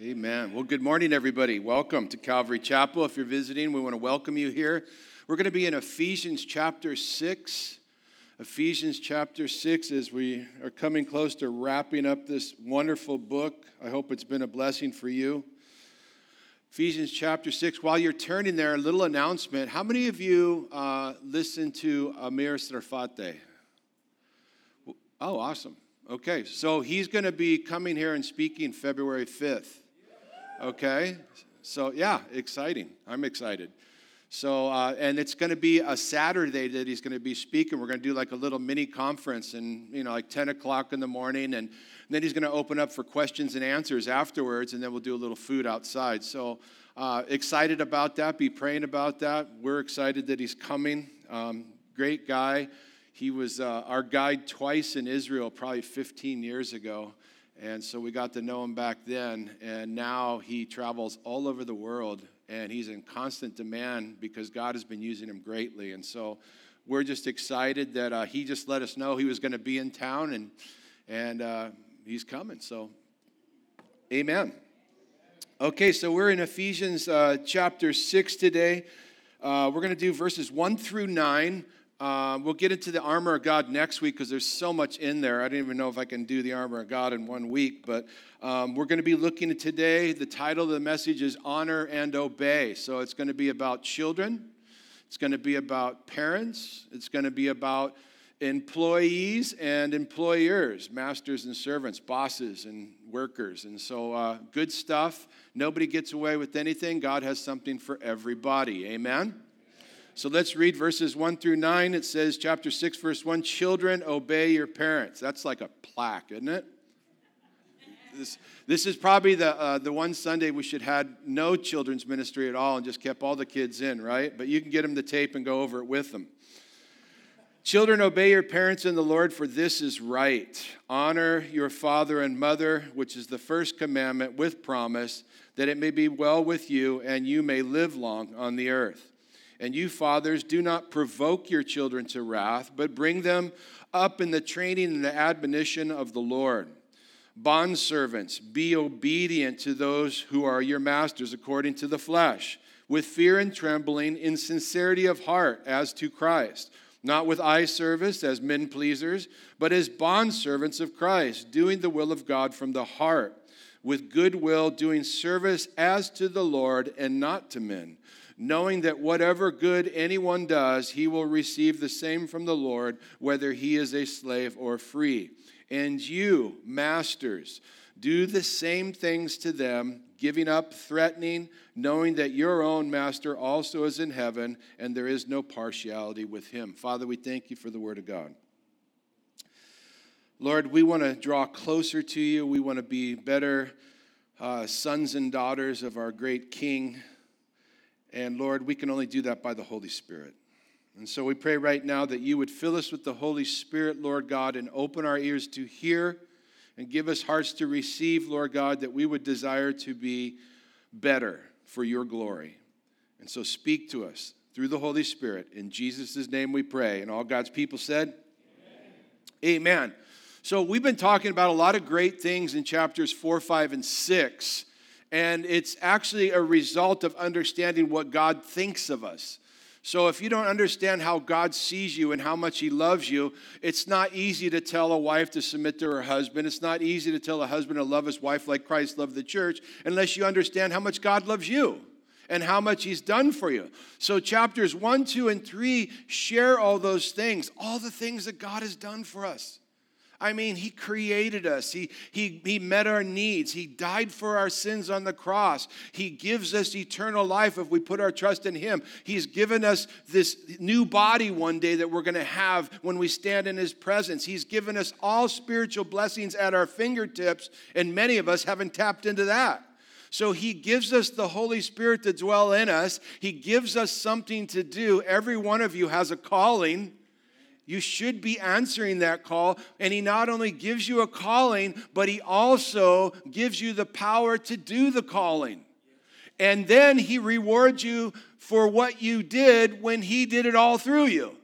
Amen. Well, good morning, everybody. Welcome to Calvary Chapel. If you're visiting, we want to welcome you here. We're going to be in Ephesians chapter 6. Ephesians chapter 6, as we are coming close to wrapping up this wonderful book. I hope it's been a blessing for you. Ephesians chapter 6. While you're turning there, a little announcement. How many of you uh, listen to Amir Tsarfati? Oh, awesome. Okay, so he's going to be coming here and speaking February 5th. Okay? So, yeah, exciting. I'm excited. So, uh, and it's going to be a Saturday that he's going to be speaking. We're going to do like a little mini conference and, you know, like 10 o'clock in the morning. And then he's going to open up for questions and answers afterwards. And then we'll do a little food outside. So, uh, excited about that. Be praying about that. We're excited that he's coming. Um, great guy. He was uh, our guide twice in Israel, probably 15 years ago. And so we got to know him back then. And now he travels all over the world and he's in constant demand because God has been using him greatly. And so we're just excited that uh, he just let us know he was going to be in town and, and uh, he's coming. So, amen. Okay, so we're in Ephesians uh, chapter 6 today. Uh, we're going to do verses 1 through 9. Uh, we'll get into the armor of God next week because there's so much in there. I don't even know if I can do the armor of God in one week, but um, we're going to be looking at today. The title of the message is Honor and Obey. So it's going to be about children, it's going to be about parents, it's going to be about employees and employers, masters and servants, bosses and workers. And so, uh, good stuff. Nobody gets away with anything. God has something for everybody. Amen. So let's read verses 1 through 9. It says, chapter 6, verse 1 Children, obey your parents. That's like a plaque, isn't it? This, this is probably the, uh, the one Sunday we should have no children's ministry at all and just kept all the kids in, right? But you can get them the tape and go over it with them. Children, obey your parents in the Lord, for this is right. Honor your father and mother, which is the first commandment with promise, that it may be well with you and you may live long on the earth. And you, fathers, do not provoke your children to wrath, but bring them up in the training and the admonition of the Lord. Bondservants, be obedient to those who are your masters according to the flesh, with fear and trembling, in sincerity of heart, as to Christ, not with eye service as men pleasers, but as bondservants of Christ, doing the will of God from the heart, with good will, doing service as to the Lord and not to men knowing that whatever good anyone does, he will receive the same from the Lord, whether he is a slave or free. And you, masters, do the same things to them, giving up, threatening, knowing that your own master also is in heaven, and there is no partiality with him. Father, we thank you for the word of God. Lord, we want to draw closer to you. We want to be better uh, sons and daughters of our great King. And Lord, we can only do that by the Holy Spirit. And so we pray right now that you would fill us with the Holy Spirit, Lord God, and open our ears to hear and give us hearts to receive, Lord God, that we would desire to be better for your glory. And so speak to us through the Holy Spirit. In Jesus' name we pray. And all God's people said, Amen. Amen. So we've been talking about a lot of great things in chapters 4, 5, and 6 and it's actually a result of understanding what God thinks of us. So, if you don't understand how God sees you and how much He loves you, it's not easy to tell a wife to submit to her husband. It's not easy to tell a husband to love his wife like Christ loved the church unless you understand how much God loves you and how much He's done for you. So, chapters 1, 2, and 3 share all those things, all the things that God has done for us. I mean, He created us. He, he, he met our needs. He died for our sins on the cross. He gives us eternal life if we put our trust in Him. He's given us this new body one day that we're going to have when we stand in His presence. He's given us all spiritual blessings at our fingertips, and many of us haven't tapped into that. So he gives us the Holy Spirit to dwell in us. He gives us something to do. Every one of you has a calling. You should be answering that call. And He not only gives you a calling, but He also gives you the power to do the calling. And then He rewards you for what you did when He did it all through you.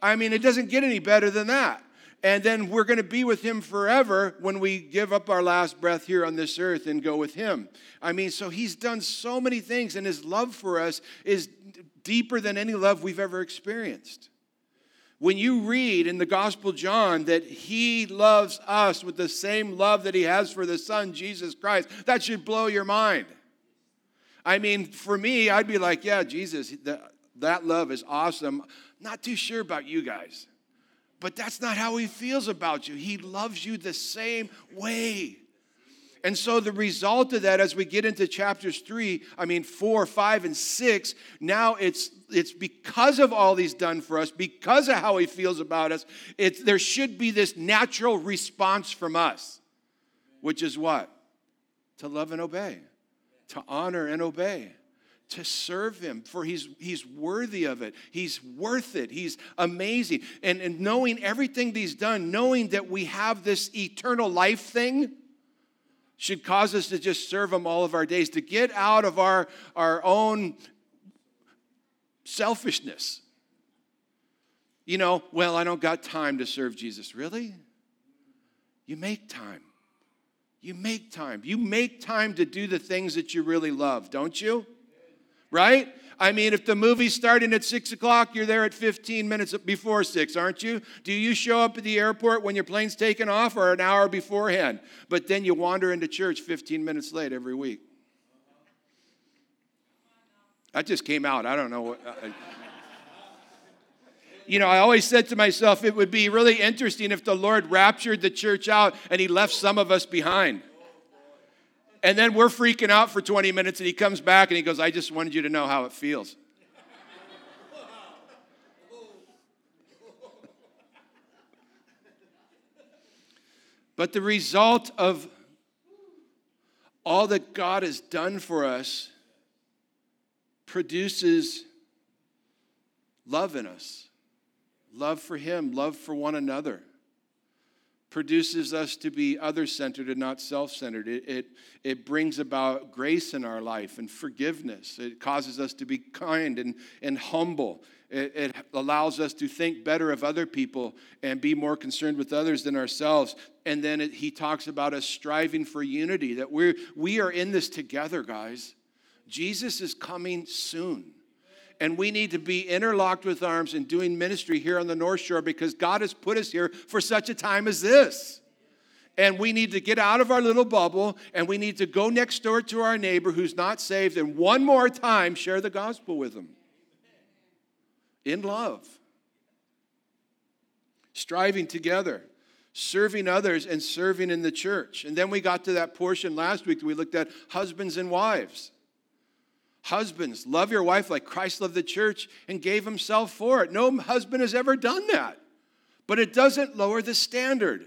I mean, it doesn't get any better than that. And then we're going to be with him forever when we give up our last breath here on this earth and go with him. I mean, so he's done so many things, and his love for us is deeper than any love we've ever experienced. When you read in the Gospel John that he loves us with the same love that he has for the Son, Jesus Christ, that should blow your mind. I mean, for me, I'd be like, yeah, Jesus, that, that love is awesome. Not too sure about you guys, but that's not how he feels about you. He loves you the same way. And so the result of that, as we get into chapters three, I mean, four, five, and six, now it's it's because of all he's done for us, because of how he feels about us, it's, there should be this natural response from us, which is what? To love and obey, to honor and obey to serve him for he's he's worthy of it he's worth it he's amazing and, and knowing everything he's done knowing that we have this eternal life thing should cause us to just serve Him all of our days, to get out of our, our own selfishness. You know, well, I don't got time to serve Jesus. Really? You make time. You make time. You make time to do the things that you really love, don't you? Right? I mean, if the movie's starting at six o'clock, you're there at 15 minutes before six, aren't you? Do you show up at the airport when your plane's taking off or an hour beforehand? But then you wander into church 15 minutes late every week. That just came out. I don't know what. I, you know, I always said to myself, it would be really interesting if the Lord raptured the church out and he left some of us behind. And then we're freaking out for 20 minutes, and he comes back and he goes, I just wanted you to know how it feels. but the result of all that God has done for us produces love in us love for Him, love for one another produces us to be other centered and not self centered. It, it, it, brings about grace in our life and forgiveness. It causes us to be kind and, and humble. It, it allows us to think better of other people and be more concerned with others than ourselves. And then it, he talks about us striving for unity, that we're, we are in this together, guys. Jesus is coming soon and we need to be interlocked with arms and doing ministry here on the North Shore because God has put us here for such a time as this. And we need to get out of our little bubble and we need to go next door to our neighbor who's not saved and one more time share the gospel with them in love, striving together serving others and serving in the church. And then we got to that portion last week that we looked at husbands and wives. Husbands, love your wife like Christ loved the church and gave himself for it. No husband has ever done that. But it doesn't lower the standard.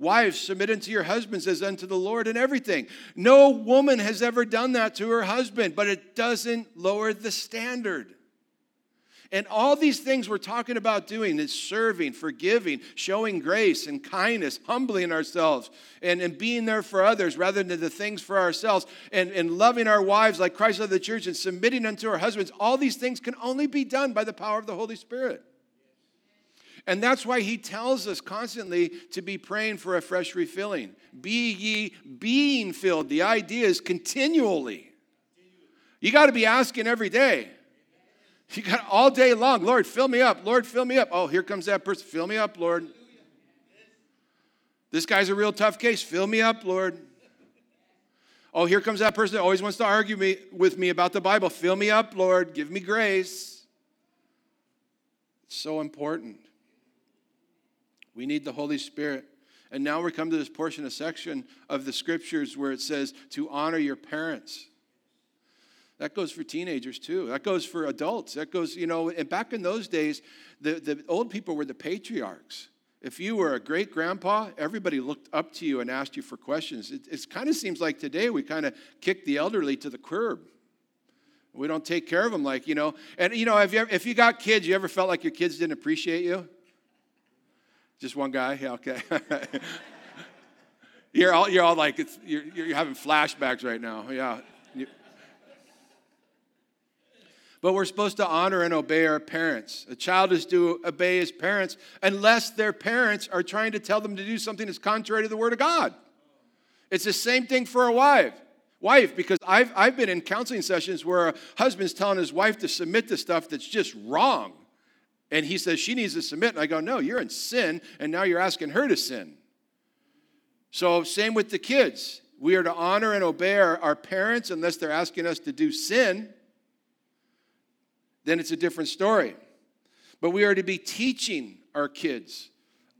Wives, submit unto your husbands as unto the Lord in everything. No woman has ever done that to her husband, but it doesn't lower the standard. And all these things we're talking about doing is serving, forgiving, showing grace and kindness, humbling ourselves, and, and being there for others rather than the things for ourselves, and, and loving our wives like Christ loved the church and submitting unto our husbands. All these things can only be done by the power of the Holy Spirit. And that's why he tells us constantly to be praying for a fresh refilling. Be ye being filled. The idea is continually. You got to be asking every day. You got all day long, Lord, fill me up. Lord, fill me up. Oh, here comes that person. Fill me up, Lord. This guy's a real tough case. Fill me up, Lord. Oh, here comes that person that always wants to argue me, with me about the Bible. Fill me up, Lord. Give me grace. It's so important. We need the Holy Spirit. And now we come to this portion, a section of the scriptures where it says to honor your parents. That goes for teenagers too. That goes for adults. That goes, you know, and back in those days, the, the old people were the patriarchs. If you were a great grandpa, everybody looked up to you and asked you for questions. It, it kind of seems like today we kind of kick the elderly to the curb. We don't take care of them like, you know. And, you know, if you, ever, if you got kids, you ever felt like your kids didn't appreciate you? Just one guy? Yeah, okay. you're, all, you're all like, it's, you're, you're having flashbacks right now. Yeah. But we're supposed to honor and obey our parents. A child is to obey his parents unless their parents are trying to tell them to do something that's contrary to the Word of God. It's the same thing for a wife. Wife, because I've, I've been in counseling sessions where a husband's telling his wife to submit to stuff that's just wrong. And he says she needs to submit. And I go, no, you're in sin, and now you're asking her to sin. So, same with the kids. We are to honor and obey our, our parents unless they're asking us to do sin. Then it's a different story. But we are to be teaching our kids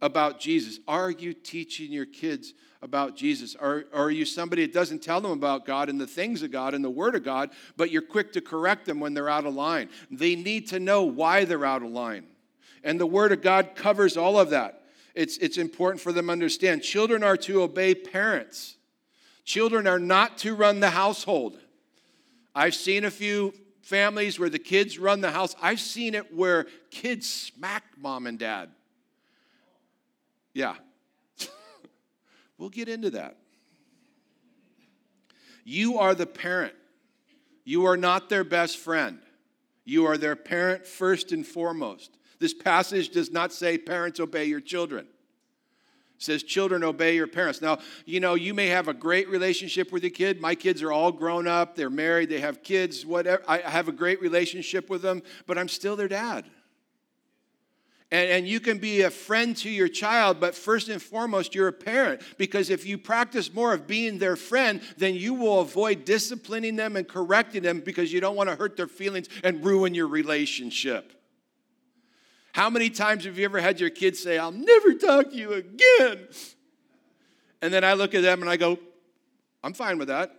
about Jesus. Are you teaching your kids about Jesus? Or, are you somebody that doesn't tell them about God and the things of God and the Word of God, but you're quick to correct them when they're out of line? They need to know why they're out of line. And the Word of God covers all of that. It's, it's important for them to understand. Children are to obey parents, children are not to run the household. I've seen a few families where the kids run the house. I've seen it where kids smack mom and dad. Yeah, We'll get into that. You are the parent. You are not their best friend. You are their parent first and foremost. This passage does not say parents obey your children. Says children obey your parents. Now, you know, you may have a great relationship with your kid. My kids are all grown up, they're married, they have kids, whatever. I have a great relationship with them, but I'm still their dad. And, and you can be a friend to your child, but first and foremost, you're a parent. Because if you practice more of being their friend, then you will avoid disciplining them and correcting them because you don't want to hurt their feelings and ruin your relationship. How many times have you ever had your kids say, I'll never talk to you again? And then I look at them and I go, I'm fine with that.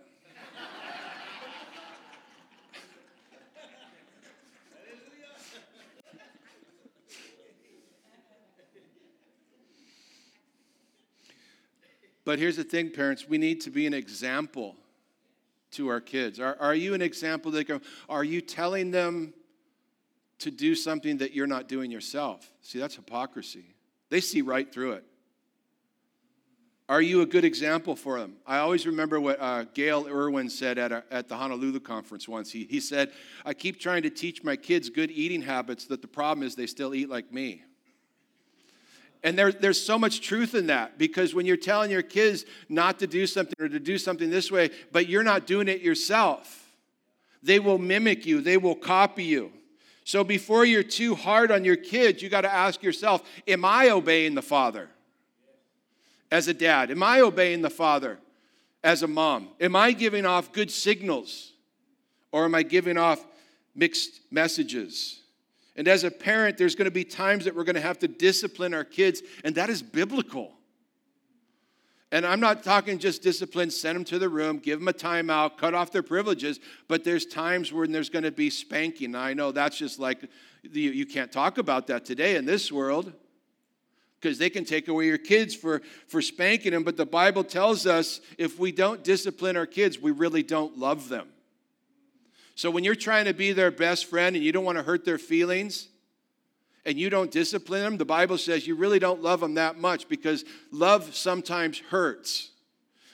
But here's the thing, parents we need to be an example to our kids. Are, are you an example that go, are you telling them to do something that you're not doing yourself? See, that's hypocrisy. They see right through it. Are you a good example for them? I always remember what uh, Gayle Erwin said at, a, at the Honolulu conference once. He, he said, I keep trying to teach my kids good eating habits, that the problem is they still eat like me. And there, there's so much truth in that because when you're telling your kids not to do something or to do something this way, but you're not doing it yourself, they will mimic you, they will copy you. So before you're too hard on your kids, you got to ask yourself Am I obeying the Father as a dad? Am I obeying the Father as a mom? Am I giving off good signals or am I giving off mixed messages? And as a parent, there's going to be times that we're going to have to discipline our kids, and that is biblical. And I'm not talking just discipline, send them to the room, give them a timeout, cut off their privileges, but there's times when there's going to be spanking. I know that's just like, you can't talk about that today in this world because they can take away your kids for, for spanking them. But the Bible tells us if we don't discipline our kids, we really don't love them. So when you're trying to be their best friend and you don't want to hurt their feelings and you don't discipline them, the Bible says you really don't love them that much because love sometimes hurts.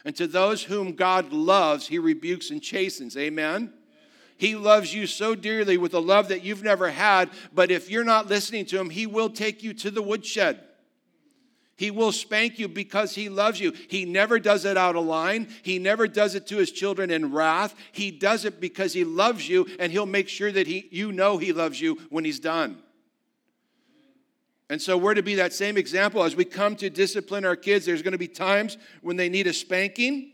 And to those whom God loves, he rebukes and chastens. Amen. He loves you so dearly with a love that you've never had, but if you're not listening to him, he will take you to the woodshed. He will spank you because he loves you. He never does it out of line. He never does it to his children in wrath. He does it because he loves you and he'll make sure that he, you know he loves you when he's done. And so we're to be that same example as we come to discipline our kids. There's going to be times when they need a spanking.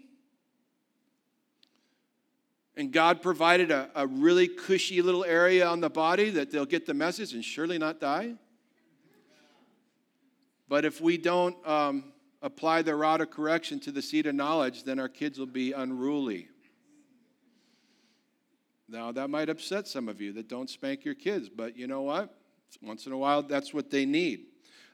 And God provided a, a really cushy little area on the body that they'll get the message and surely not die. But if we don't um, apply the rod of correction to the seed of knowledge, then our kids will be unruly. Now, that might upset some of you that don't spank your kids, but you know what? Once in a while, that's what they need.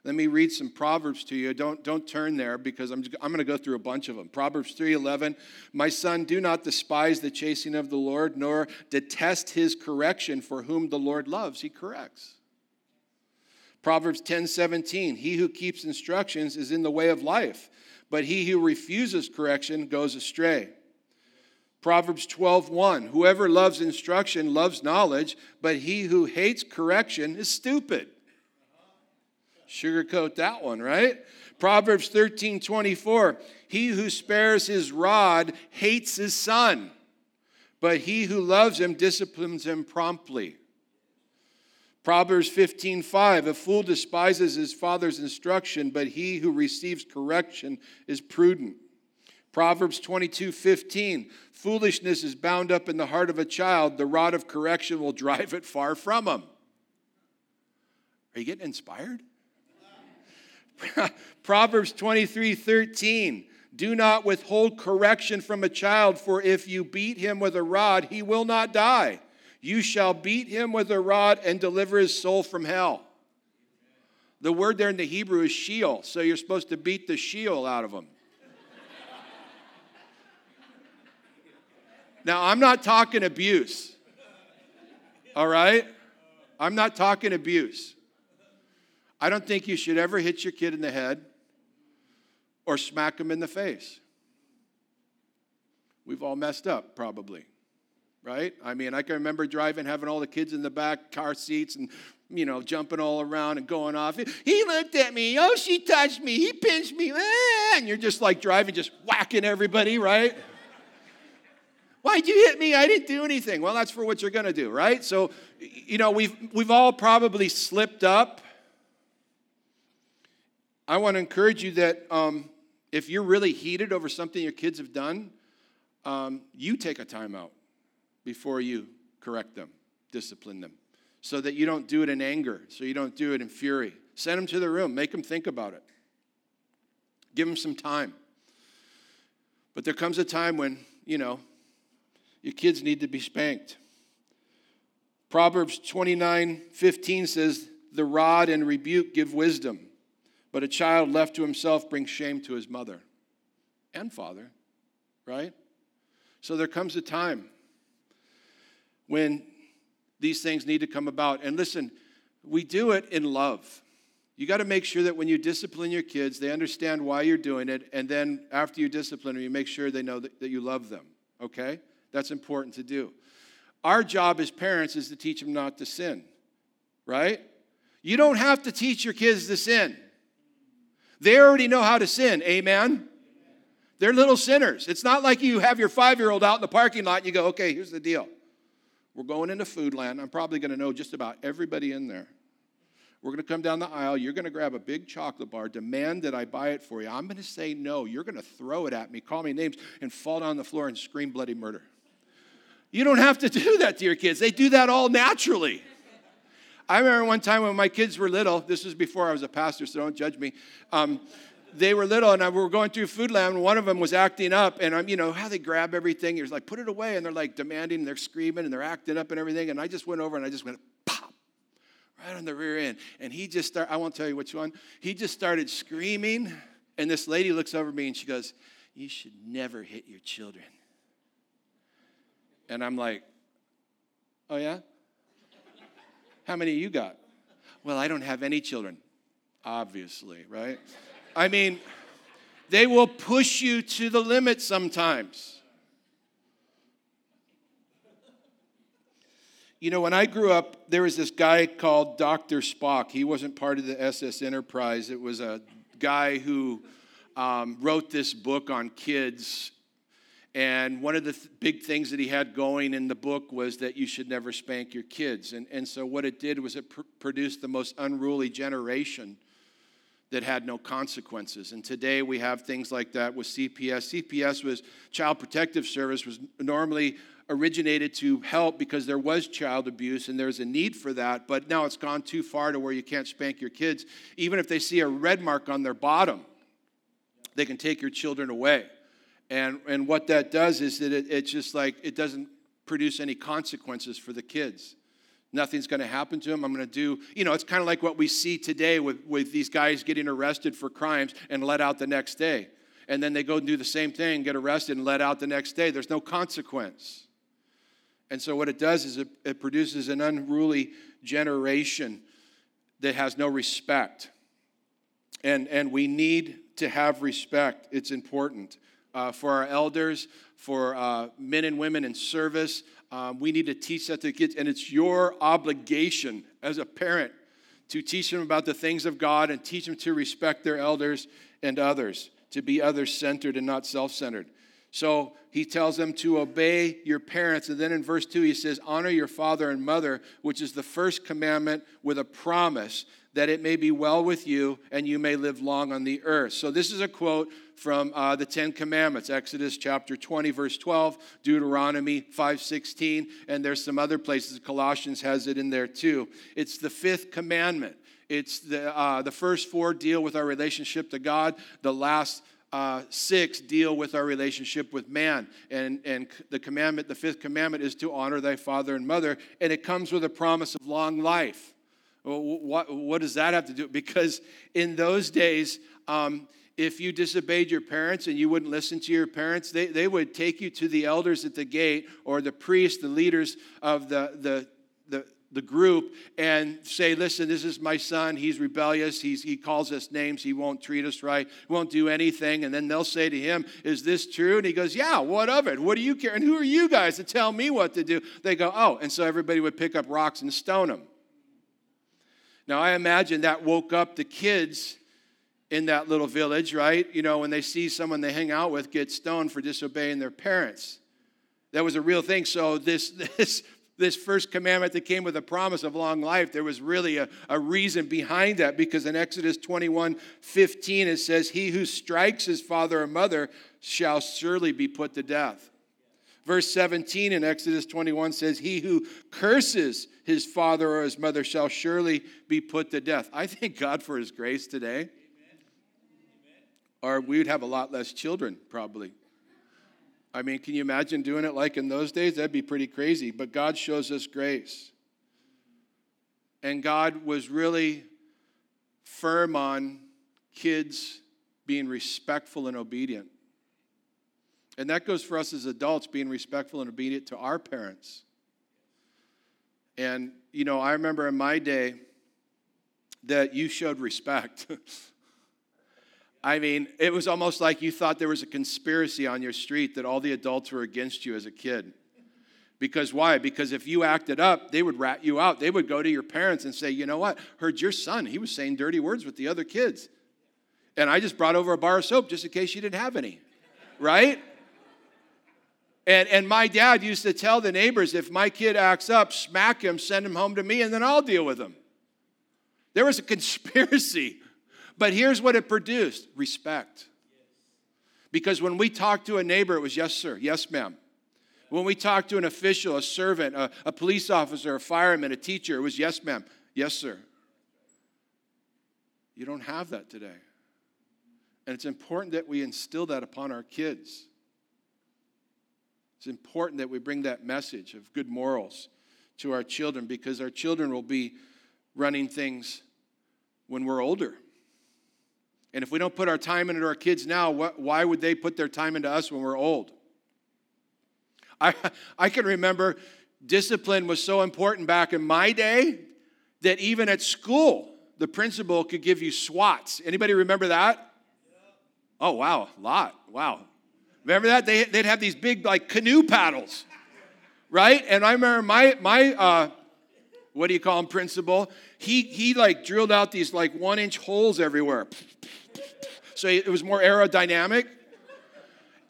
Let me read some Proverbs to you. Don't, don't turn there because I'm, I'm going to go through a bunch of them. Proverbs 3.11, My son, do not despise the chasing of the Lord, nor detest his correction, for whom the Lord loves, he corrects. Proverbs 10 17, he who keeps instructions is in the way of life, but he who refuses correction goes astray. Proverbs 12:1 Whoever loves instruction loves knowledge, but he who hates correction is stupid. Sugarcoat that one, right? Proverbs 13:24 He who spares his rod hates his son, but he who loves him disciplines him promptly. Proverbs 15:5 A fool despises his father's instruction, but he who receives correction is prudent. Proverbs 22 15. Foolishness is bound up in the heart of a child. The rod of correction will drive it far from him. Are you getting inspired? Proverbs 23 13. Do not withhold correction from a child, for if you beat him with a rod, he will not die. You shall beat him with a rod and deliver his soul from hell. The word there in the Hebrew is Sheol, so you're supposed to beat the Sheol out of him. Now, I'm not talking abuse, all right? I'm not talking abuse. I don't think you should ever hit your kid in the head or smack him in the face. We've all messed up, probably, right? I mean, I can remember driving, having all the kids in the back, car seats, and you know, jumping all around and going off. He looked at me. Oh, she touched me. He pinched me. Ah, and you're just like driving, just whacking everybody, right? Why'd you hit me? I didn't do anything. Well, that's for what you're going to do, right? So, you know, we've, we've all probably slipped up. I want to encourage you that um, if you're really heated over something your kids have done, um, you take a time out before you correct them, discipline them, so that you don't do it in anger, so you don't do it in fury. Send them to the room, make them think about it, give them some time. But there comes a time when, you know, your kids need to be spanked. Proverbs 29 15 says, The rod and rebuke give wisdom, but a child left to himself brings shame to his mother and father, right? So there comes a time when these things need to come about. And listen, we do it in love. You got to make sure that when you discipline your kids, they understand why you're doing it. And then after you discipline them, you make sure they know that, that you love them, okay? That's important to do. Our job as parents is to teach them not to sin, right? You don't have to teach your kids to sin. They already know how to sin, amen? They're little sinners. It's not like you have your five year old out in the parking lot and you go, okay, here's the deal. We're going into Foodland. I'm probably going to know just about everybody in there. We're going to come down the aisle. You're going to grab a big chocolate bar, demand that I buy it for you. I'm going to say no. You're going to throw it at me, call me names, and fall down the floor and scream bloody murder. You don't have to do that to your kids, they do that all naturally. I remember one time when my kids were little, this was before I was a pastor, so don't judge me. Um, they were little and I, we were going through Foodland and one of them was acting up and I'm, you know, how they grab everything. He was like, put it away. And they're like demanding, and they're screaming and they're acting up and everything. And I just went over and I just went pop right on the rear end. And he just started, I won't tell you which one. He just started screaming. And this lady looks over me and she goes, you should never hit your children. And I'm like, oh, yeah? How many you got? Well, I don't have any children, obviously, right? I mean, they will push you to the limit sometimes. You know, when I grew up, there was this guy called Dr. Spock. He wasn't part of the SS Enterprise, it was a guy who um, wrote this book on kids and one of the th- big things that he had going in the book was that you should never spank your kids. And, and so, what it did was it pr- produced the most unruly generation that had no consequences. And today we have things like that with CPS. CPS was Child Protective Service, was normally originated to help because there was child abuse and there's a need for that. But now it's gone too far to where you can't spank your kids. Even if they see a red mark on their bottom, they can take your children away. And, and what that does is that it, it's just like it doesn't produce any consequences for the kids. Nothing's going to happen to them. I'm going to do, you know, it's kind of like what we see today with, with these guys getting arrested for crimes and let out the next day. And then they go and do the same thing, get arrested and let out the next day. There's no consequence. And so what it does is it, it produces an unruly generation that has no respect. And, and we need to have respect. It's important. Uh, for our elders, for uh, men and women in service. Um, we need to teach that to the kids, and it's your obligation as a parent to teach them about the things of God and teach them to respect their elders and others, to be others centered and not self centered. So he tells them to obey your parents. And then in verse 2, he says, Honor your father and mother, which is the first commandment with a promise that it may be well with you and you may live long on the earth. So this is a quote from uh, the Ten Commandments, Exodus chapter 20, verse 12, Deuteronomy 5:16, and there's some other places. Colossians has it in there too. It's the fifth commandment. It's the uh, the first four deal with our relationship to God. The last uh, six deal with our relationship with man. And, and the commandment, the fifth commandment, is to honor thy father and mother. And it comes with a promise of long life. What, what does that have to do? Because in those days, um, if you disobeyed your parents and you wouldn't listen to your parents, they, they would take you to the elders at the gate or the priests, the leaders of the, the, the, group and say, listen, this is my son. He's rebellious. He's, he calls us names. He won't treat us right. Won't do anything. And then they'll say to him, is this true? And he goes, yeah, what of it? What do you care? And who are you guys to tell me what to do? They go, oh. And so everybody would pick up rocks and stone him. Now, I imagine that woke up the kids in that little village, right? You know, when they see someone they hang out with get stoned for disobeying their parents. That was a real thing. So, this, this this first commandment that came with a promise of long life, there was really a, a reason behind that because in Exodus 21 15, it says, He who strikes his father or mother shall surely be put to death. Verse 17 in Exodus 21 says, He who curses his father or his mother shall surely be put to death. I thank God for his grace today. Amen. Or we would have a lot less children, probably. I mean, can you imagine doing it like in those days? That'd be pretty crazy. But God shows us grace. And God was really firm on kids being respectful and obedient. And that goes for us as adults, being respectful and obedient to our parents. And, you know, I remember in my day that you showed respect. I mean, it was almost like you thought there was a conspiracy on your street that all the adults were against you as a kid. Because why? Because if you acted up, they would rat you out. They would go to your parents and say, you know what? Heard your son, he was saying dirty words with the other kids. And I just brought over a bar of soap just in case you didn't have any. Right? And, and my dad used to tell the neighbors if my kid acts up, smack him, send him home to me, and then I'll deal with him. There was a conspiracy but here's what it produced respect. Because when we talked to a neighbor, it was yes, sir, yes, ma'am. When we talked to an official, a servant, a, a police officer, a fireman, a teacher, it was yes, ma'am, yes, sir. You don't have that today. And it's important that we instill that upon our kids. It's important that we bring that message of good morals to our children because our children will be running things when we're older. And if we don't put our time into our kids now, what, why would they put their time into us when we're old? I, I can remember discipline was so important back in my day that even at school, the principal could give you swats. Anybody remember that? Oh, wow, a lot. Wow. Remember that? They, would have these big, like, canoe paddles, right? And I remember my, my uh, what do you call him, principal? He, he, like, drilled out these, like, one inch holes everywhere so it was more aerodynamic.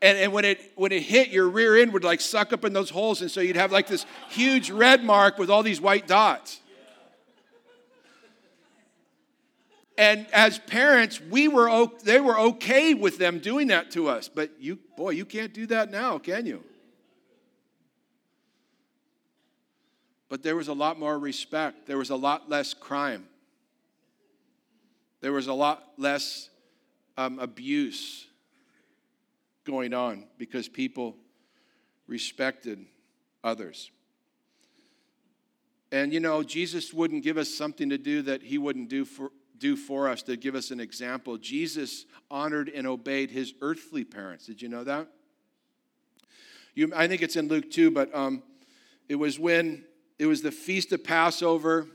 And, and when, it, when it hit, your rear end would like suck up in those holes. And so you'd have like this huge red mark with all these white dots. And as parents, we were they were okay with them doing that to us. But you, boy, you can't do that now, can you? But there was a lot more respect. There was a lot less crime. There was a lot less um, abuse going on because people respected others. And you know, Jesus wouldn't give us something to do that he wouldn't do for, do for us to give us an example. Jesus honored and obeyed his earthly parents. Did you know that? You, I think it's in Luke 2, but um, it was when it was the feast of Passover,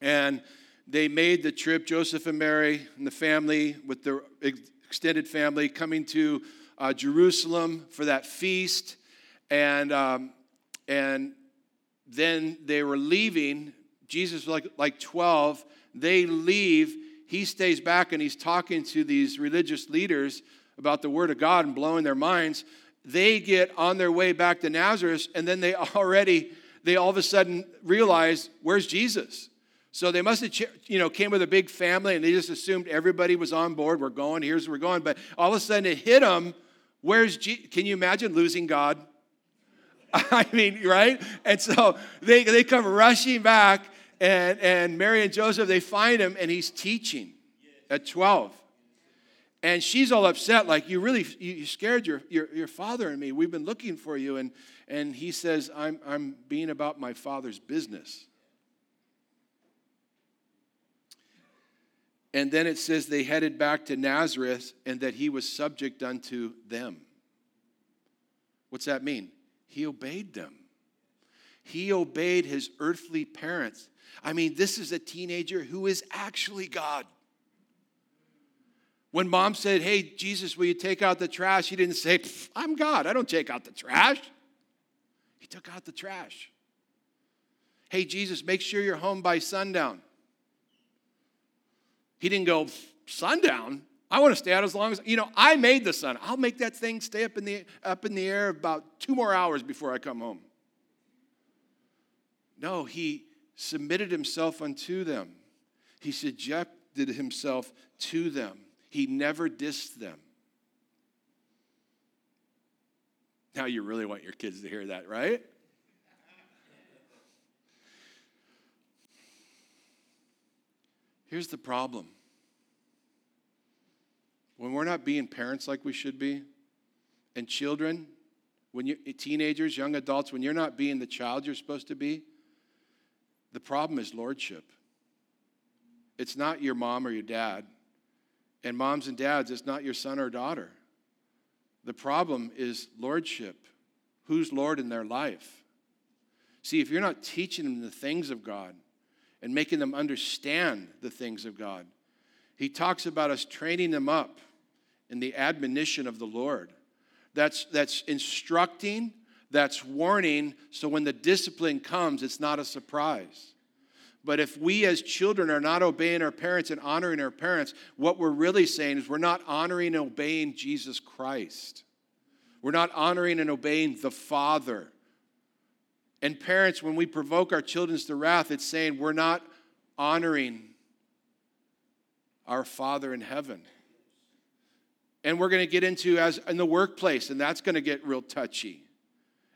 and they made the trip, Joseph and Mary and the family, with their extended family, coming to uh, Jerusalem for that feast. And, um, and then they were leaving. Jesus was like, like 12. They leave. He stays back and he's talking to these religious leaders about the Word of God and blowing their minds. They get on their way back to Nazareth, and then they already, they all of a sudden realize, where's Jesus? So they must have, you know, came with a big family and they just assumed everybody was on board. We're going, here's where we're going. But all of a sudden it hit them. Where's Jesus? Can you imagine losing God? I mean, right? And so they, they come rushing back, and, and Mary and Joseph, they find him, and he's teaching at 12. And she's all upset, like, you really, you scared your, your, your father and me. We've been looking for you. And, and he says, I'm, I'm being about my father's business. And then it says they headed back to Nazareth and that he was subject unto them. What's that mean? He obeyed them. He obeyed his earthly parents. I mean, this is a teenager who is actually God. When mom said, Hey, Jesus, will you take out the trash? He didn't say, I'm God. I don't take out the trash. He took out the trash. Hey, Jesus, make sure you're home by sundown. He didn't go, sundown? I want to stay out as long as, you know, I made the sun. I'll make that thing stay up in the, up in the air about two more hours before I come home. No, he submitted himself unto them. He subjected himself to them. He never dissed them. Now you really want your kids to hear that, right? Here's the problem when we're not being parents like we should be, and children, when you teenagers, young adults, when you're not being the child you're supposed to be, the problem is lordship. It's not your mom or your dad. And moms and dads, it's not your son or daughter. The problem is lordship. Who's Lord in their life? See, if you're not teaching them the things of God, and making them understand the things of God. He talks about us training them up in the admonition of the Lord. That's, that's instructing, that's warning, so when the discipline comes, it's not a surprise. But if we as children are not obeying our parents and honoring our parents, what we're really saying is we're not honoring and obeying Jesus Christ. We're not honoring and obeying the Father. And parents, when we provoke our children to wrath, it's saying we're not honoring our Father in heaven. And we're going to get into as in the workplace, and that's going to get real touchy.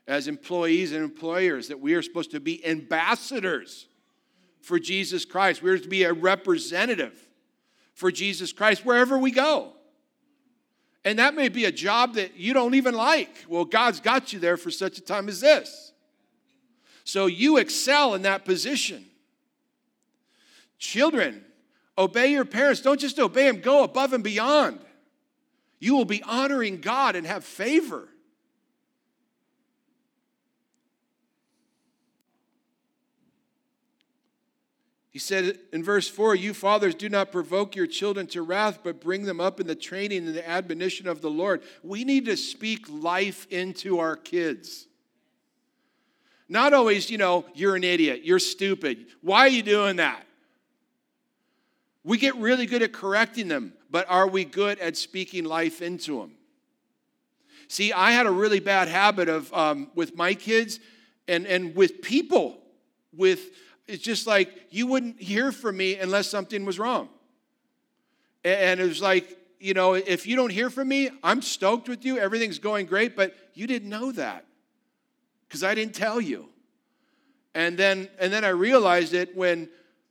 As employees and employers, that we are supposed to be ambassadors for Jesus Christ. We're to be a representative for Jesus Christ wherever we go. And that may be a job that you don't even like. Well, God's got you there for such a time as this. So you excel in that position. Children, obey your parents. Don't just obey them, go above and beyond. You will be honoring God and have favor. He said in verse 4 You fathers do not provoke your children to wrath, but bring them up in the training and the admonition of the Lord. We need to speak life into our kids. Not always, you know, you're an idiot, you're stupid. Why are you doing that? We get really good at correcting them, but are we good at speaking life into them? See, I had a really bad habit of um, with my kids and, and with people, with it's just like you wouldn't hear from me unless something was wrong. And it was like, you know, if you don't hear from me, I'm stoked with you, everything's going great, but you didn't know that because I didn't tell you. And then, and then I realized it when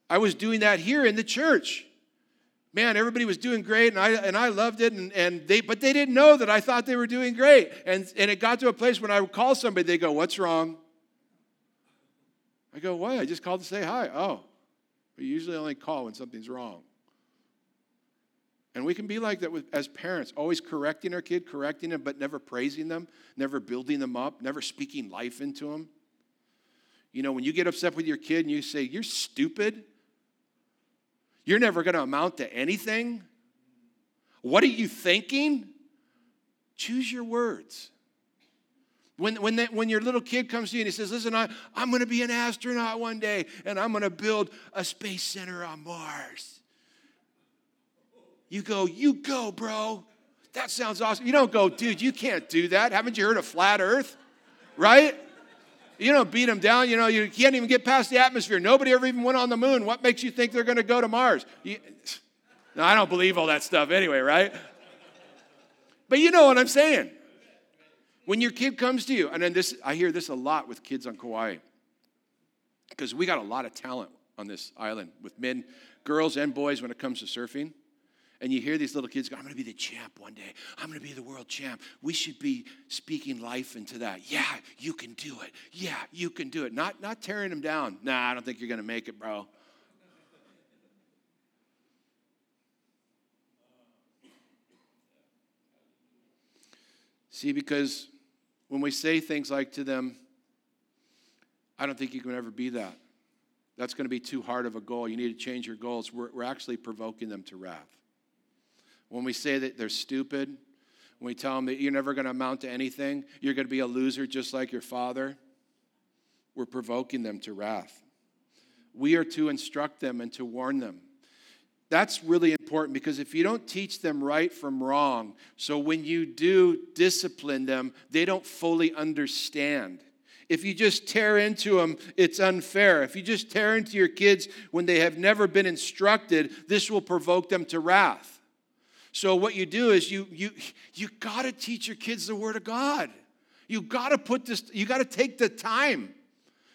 I was doing that here in the church. Man, everybody was doing great, and I, and I loved it, and, and they, but they didn't know that I thought they were doing great. And, and it got to a place when I would call somebody, they go, What's wrong? I go, What? I just called to say hi. Oh, we usually only call when something's wrong. And we can be like that with, as parents, always correcting our kid, correcting them, but never praising them, never building them up, never speaking life into them. You know, when you get upset with your kid and you say, You're stupid, you're never going to amount to anything. What are you thinking? Choose your words. When, when, that, when your little kid comes to you and he says, Listen, I, I'm going to be an astronaut one day and I'm going to build a space center on Mars. You go, You go, bro. That sounds awesome. You don't go, Dude, you can't do that. Haven't you heard of flat earth? Right? You don't beat them down. You know, you can't even get past the atmosphere. Nobody ever even went on the moon. What makes you think they're going to go to Mars? You, no, I don't believe all that stuff anyway, right? But you know what I'm saying. When your kid comes to you, and then this, I hear this a lot with kids on Kauai, because we got a lot of talent on this island with men, girls, and boys when it comes to surfing. And you hear these little kids go, I'm going to be the champ one day. I'm going to be the world champ. We should be speaking life into that. Yeah, you can do it. Yeah, you can do it. Not, not tearing them down. Nah, I don't think you're going to make it, bro. See, because when we say things like to them, I don't think you can ever be that. That's going to be too hard of a goal. You need to change your goals. We're, we're actually provoking them to wrath. When we say that they're stupid, when we tell them that you're never going to amount to anything, you're going to be a loser just like your father, we're provoking them to wrath. We are to instruct them and to warn them that's really important because if you don't teach them right from wrong, so when you do discipline them, they don't fully understand. If you just tear into them, it's unfair. If you just tear into your kids when they have never been instructed, this will provoke them to wrath. So what you do is you you you got to teach your kids the word of God. You got to put this you got to take the time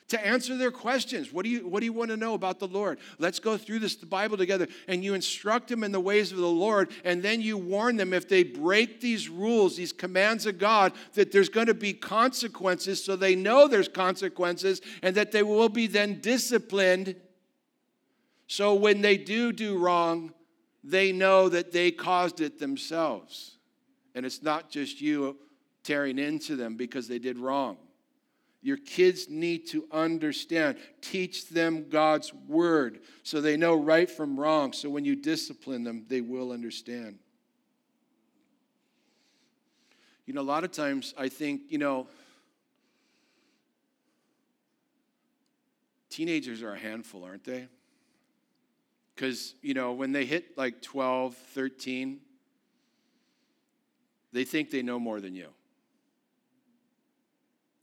to answer their questions. What do you what do you want to know about the Lord? Let's go through this the Bible together and you instruct them in the ways of the Lord and then you warn them if they break these rules, these commands of God that there's going to be consequences so they know there's consequences and that they will be then disciplined. So when they do do wrong, they know that they caused it themselves. And it's not just you tearing into them because they did wrong. Your kids need to understand. Teach them God's word so they know right from wrong. So when you discipline them, they will understand. You know, a lot of times I think, you know, teenagers are a handful, aren't they? Because, you know, when they hit like 12, 13, they think they know more than you.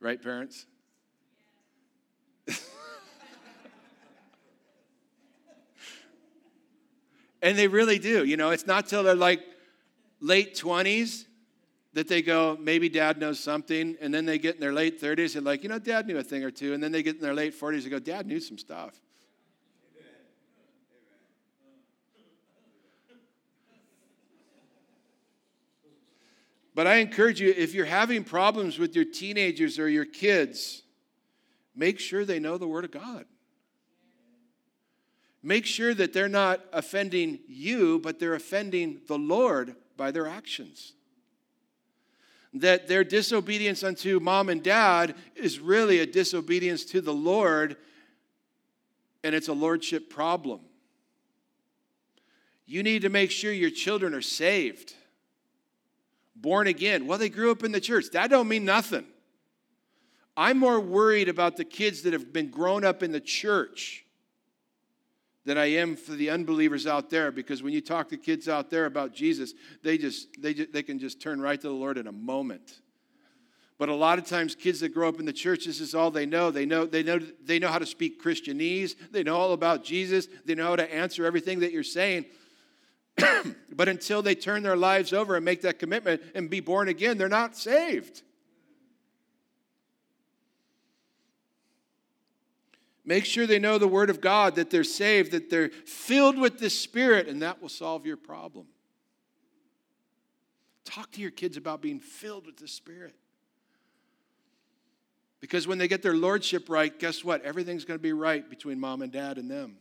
Right, parents? and they really do. You know, it's not till they're like late 20s that they go, maybe dad knows something. And then they get in their late 30s and, like, you know, dad knew a thing or two. And then they get in their late 40s and go, dad knew some stuff. But I encourage you if you're having problems with your teenagers or your kids, make sure they know the Word of God. Make sure that they're not offending you, but they're offending the Lord by their actions. That their disobedience unto mom and dad is really a disobedience to the Lord, and it's a lordship problem. You need to make sure your children are saved born again. Well, they grew up in the church. That don't mean nothing. I'm more worried about the kids that have been grown up in the church than I am for the unbelievers out there because when you talk to kids out there about Jesus, they just they just, they can just turn right to the Lord in a moment. But a lot of times kids that grow up in the church this is all they know. They know they know they know how to speak Christianese. They know all about Jesus. They know how to answer everything that you're saying. but until they turn their lives over and make that commitment and be born again, they're not saved. Make sure they know the Word of God, that they're saved, that they're filled with the Spirit, and that will solve your problem. Talk to your kids about being filled with the Spirit. Because when they get their lordship right, guess what? Everything's going to be right between mom and dad and them.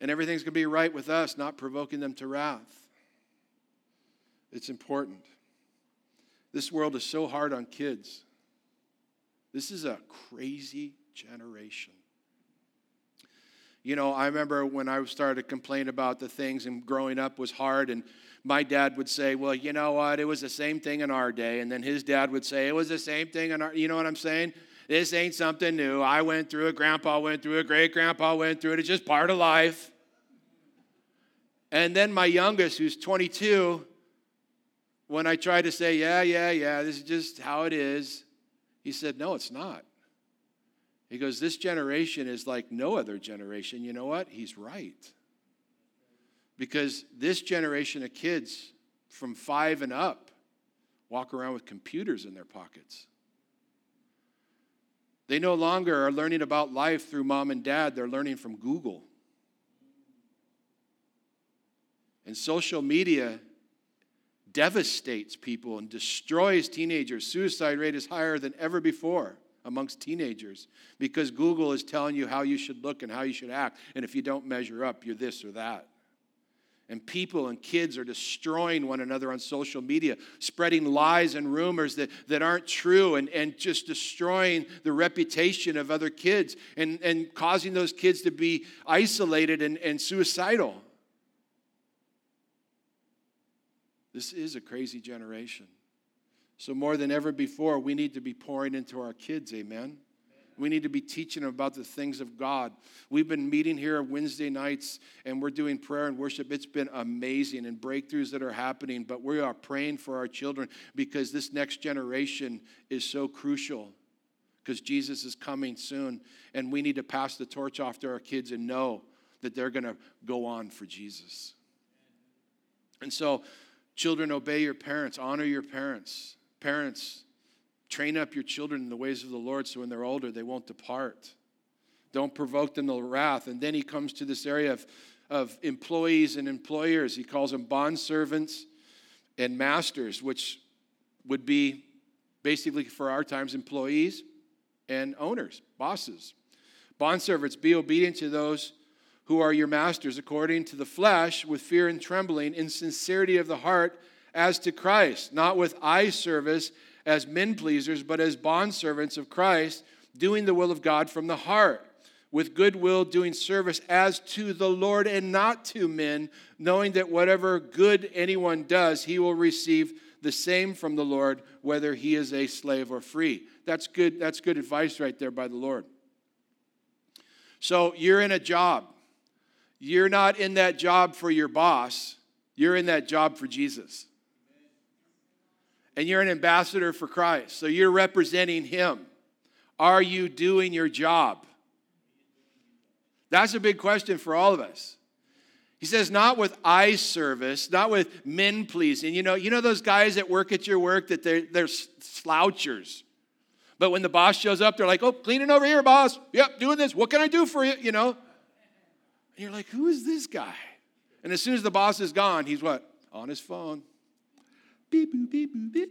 And everything's going to be right with us, not provoking them to wrath. It's important. This world is so hard on kids. This is a crazy generation. You know, I remember when I started to complain about the things and growing up was hard, and my dad would say, Well, you know what? It was the same thing in our day. And then his dad would say, It was the same thing in our, you know what I'm saying? This ain't something new. I went through it, grandpa went through it, great grandpa went through it. It's just part of life. And then my youngest, who's 22, when I tried to say, Yeah, yeah, yeah, this is just how it is, he said, No, it's not. He goes, This generation is like no other generation. You know what? He's right. Because this generation of kids from five and up walk around with computers in their pockets. They no longer are learning about life through mom and dad, they're learning from Google. And social media devastates people and destroys teenagers. Suicide rate is higher than ever before amongst teenagers because Google is telling you how you should look and how you should act. And if you don't measure up, you're this or that. And people and kids are destroying one another on social media, spreading lies and rumors that, that aren't true, and, and just destroying the reputation of other kids and, and causing those kids to be isolated and, and suicidal. This is a crazy generation. So, more than ever before, we need to be pouring into our kids, amen? We need to be teaching them about the things of God. We've been meeting here Wednesday nights and we're doing prayer and worship. It's been amazing and breakthroughs that are happening, but we are praying for our children because this next generation is so crucial because Jesus is coming soon and we need to pass the torch off to our kids and know that they're going to go on for Jesus. And so, children, obey your parents, honor your parents. Parents, Train up your children in the ways of the Lord so when they're older, they won't depart. Don't provoke them to wrath. And then he comes to this area of, of employees and employers. He calls them bond servants and masters, which would be basically for our times employees and owners, bosses. Bond servants, be obedient to those who are your masters according to the flesh with fear and trembling in sincerity of the heart as to Christ, not with eye service as men pleasers, but as bondservants of Christ, doing the will of God from the heart, with goodwill doing service as to the Lord and not to men, knowing that whatever good anyone does, he will receive the same from the Lord, whether he is a slave or free. That's good, that's good advice right there by the Lord. So you're in a job. You're not in that job for your boss, you're in that job for Jesus and you're an ambassador for Christ. So you're representing Him. Are you doing your job? That's a big question for all of us. He says, not with eye service, not with men pleasing. You know, you know those guys that work at your work that they're, they're slouchers. But when the boss shows up, they're like, oh, cleaning over here, boss. Yep, doing this. What can I do for you? You know? And you're like, who is this guy? And as soon as the boss is gone, he's what? On his phone. Beep, boop, beep, boop, beep.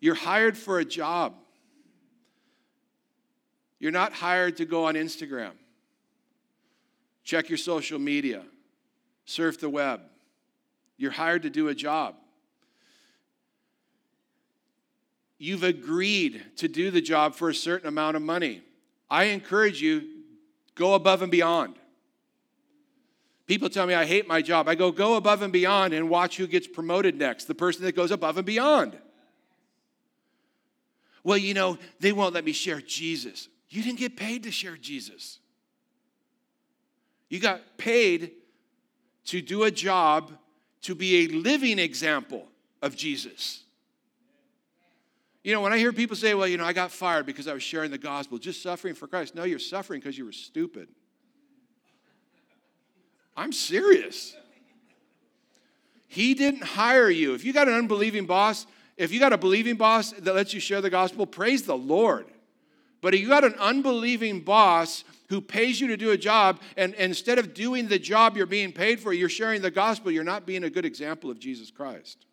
You're hired for a job. You're not hired to go on Instagram, check your social media, surf the web. You're hired to do a job. You've agreed to do the job for a certain amount of money. I encourage you, go above and beyond. People tell me I hate my job. I go, go above and beyond and watch who gets promoted next, the person that goes above and beyond. Well, you know, they won't let me share Jesus. You didn't get paid to share Jesus. You got paid to do a job to be a living example of Jesus. You know, when I hear people say, well, you know, I got fired because I was sharing the gospel, just suffering for Christ. No, you're suffering because you were stupid. I'm serious. He didn't hire you. If you got an unbelieving boss, if you got a believing boss that lets you share the gospel, praise the Lord. But if you got an unbelieving boss who pays you to do a job, and, and instead of doing the job you're being paid for, you're sharing the gospel, you're not being a good example of Jesus Christ.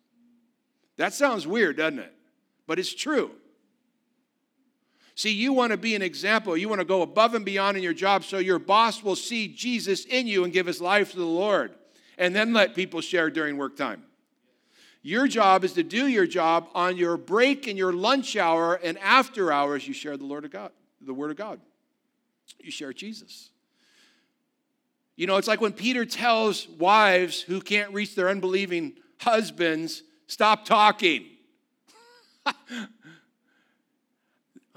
That sounds weird, doesn't it? But it's true. See, you want to be an example. You want to go above and beyond in your job so your boss will see Jesus in you and give his life to the Lord. And then let people share during work time. Your job is to do your job on your break and your lunch hour and after hours, you share the Lord of God, the Word of God. You share Jesus. You know, it's like when Peter tells wives who can't reach their unbelieving husbands, stop talking.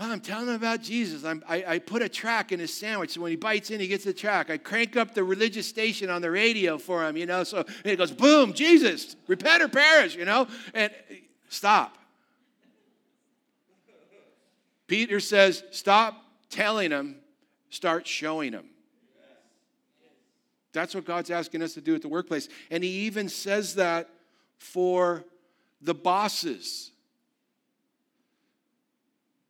Ah, I'm telling him about Jesus. I, I put a track in his sandwich. So when he bites in, he gets the track. I crank up the religious station on the radio for him, you know. So it goes, boom, Jesus, repent or perish, you know. And stop. Peter says, stop telling him, start showing him. That's what God's asking us to do at the workplace. And he even says that for the bosses.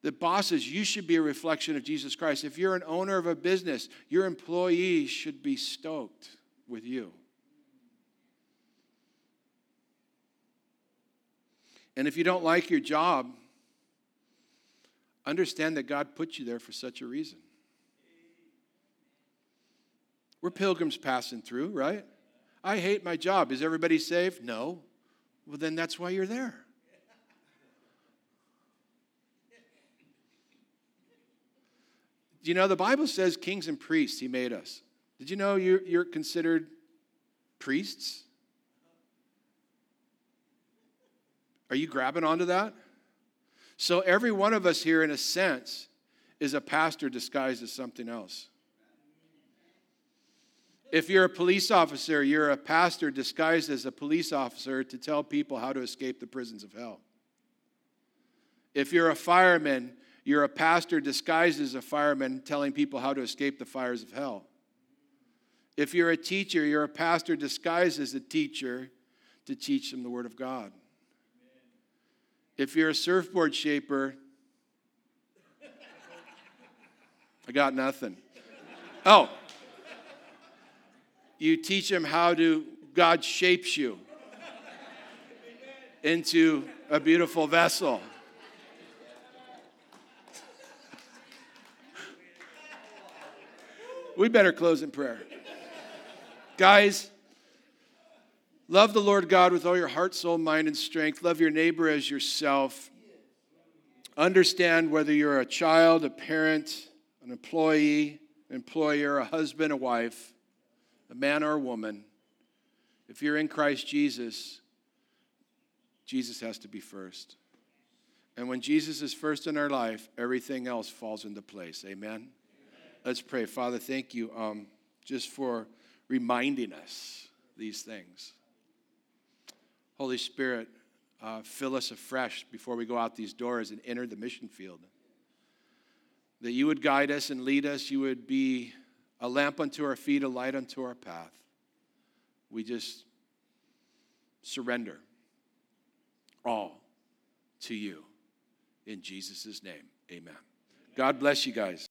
The bosses, you should be a reflection of Jesus Christ. If you're an owner of a business, your employees should be stoked with you. And if you don't like your job, understand that God put you there for such a reason. We're pilgrims passing through, right? I hate my job. Is everybody saved? No. Well, then that's why you're there. You know the Bible says kings and priests, He made us? Did you know you're, you're considered priests? Are you grabbing onto that? So, every one of us here, in a sense, is a pastor disguised as something else. If you're a police officer, you're a pastor disguised as a police officer to tell people how to escape the prisons of hell. If you're a fireman, you're a pastor disguised as a fireman telling people how to escape the fires of hell. If you're a teacher, you're a pastor disguised as a teacher to teach them the Word of God. If you're a surfboard shaper, I got nothing. Oh, you teach them how to, God shapes you into a beautiful vessel. We better close in prayer. Guys, love the Lord God with all your heart, soul, mind, and strength. Love your neighbor as yourself. Understand whether you're a child, a parent, an employee, employer, a husband, a wife a man or a woman, if you're in Christ Jesus, Jesus has to be first. And when Jesus is first in our life, everything else falls into place. Amen? Amen. Let's pray. Father, thank you um, just for reminding us these things. Holy Spirit, uh, fill us afresh before we go out these doors and enter the mission field. That you would guide us and lead us, you would be a lamp unto our feet, a light unto our path. We just surrender all to you. In Jesus' name, amen. God bless you guys.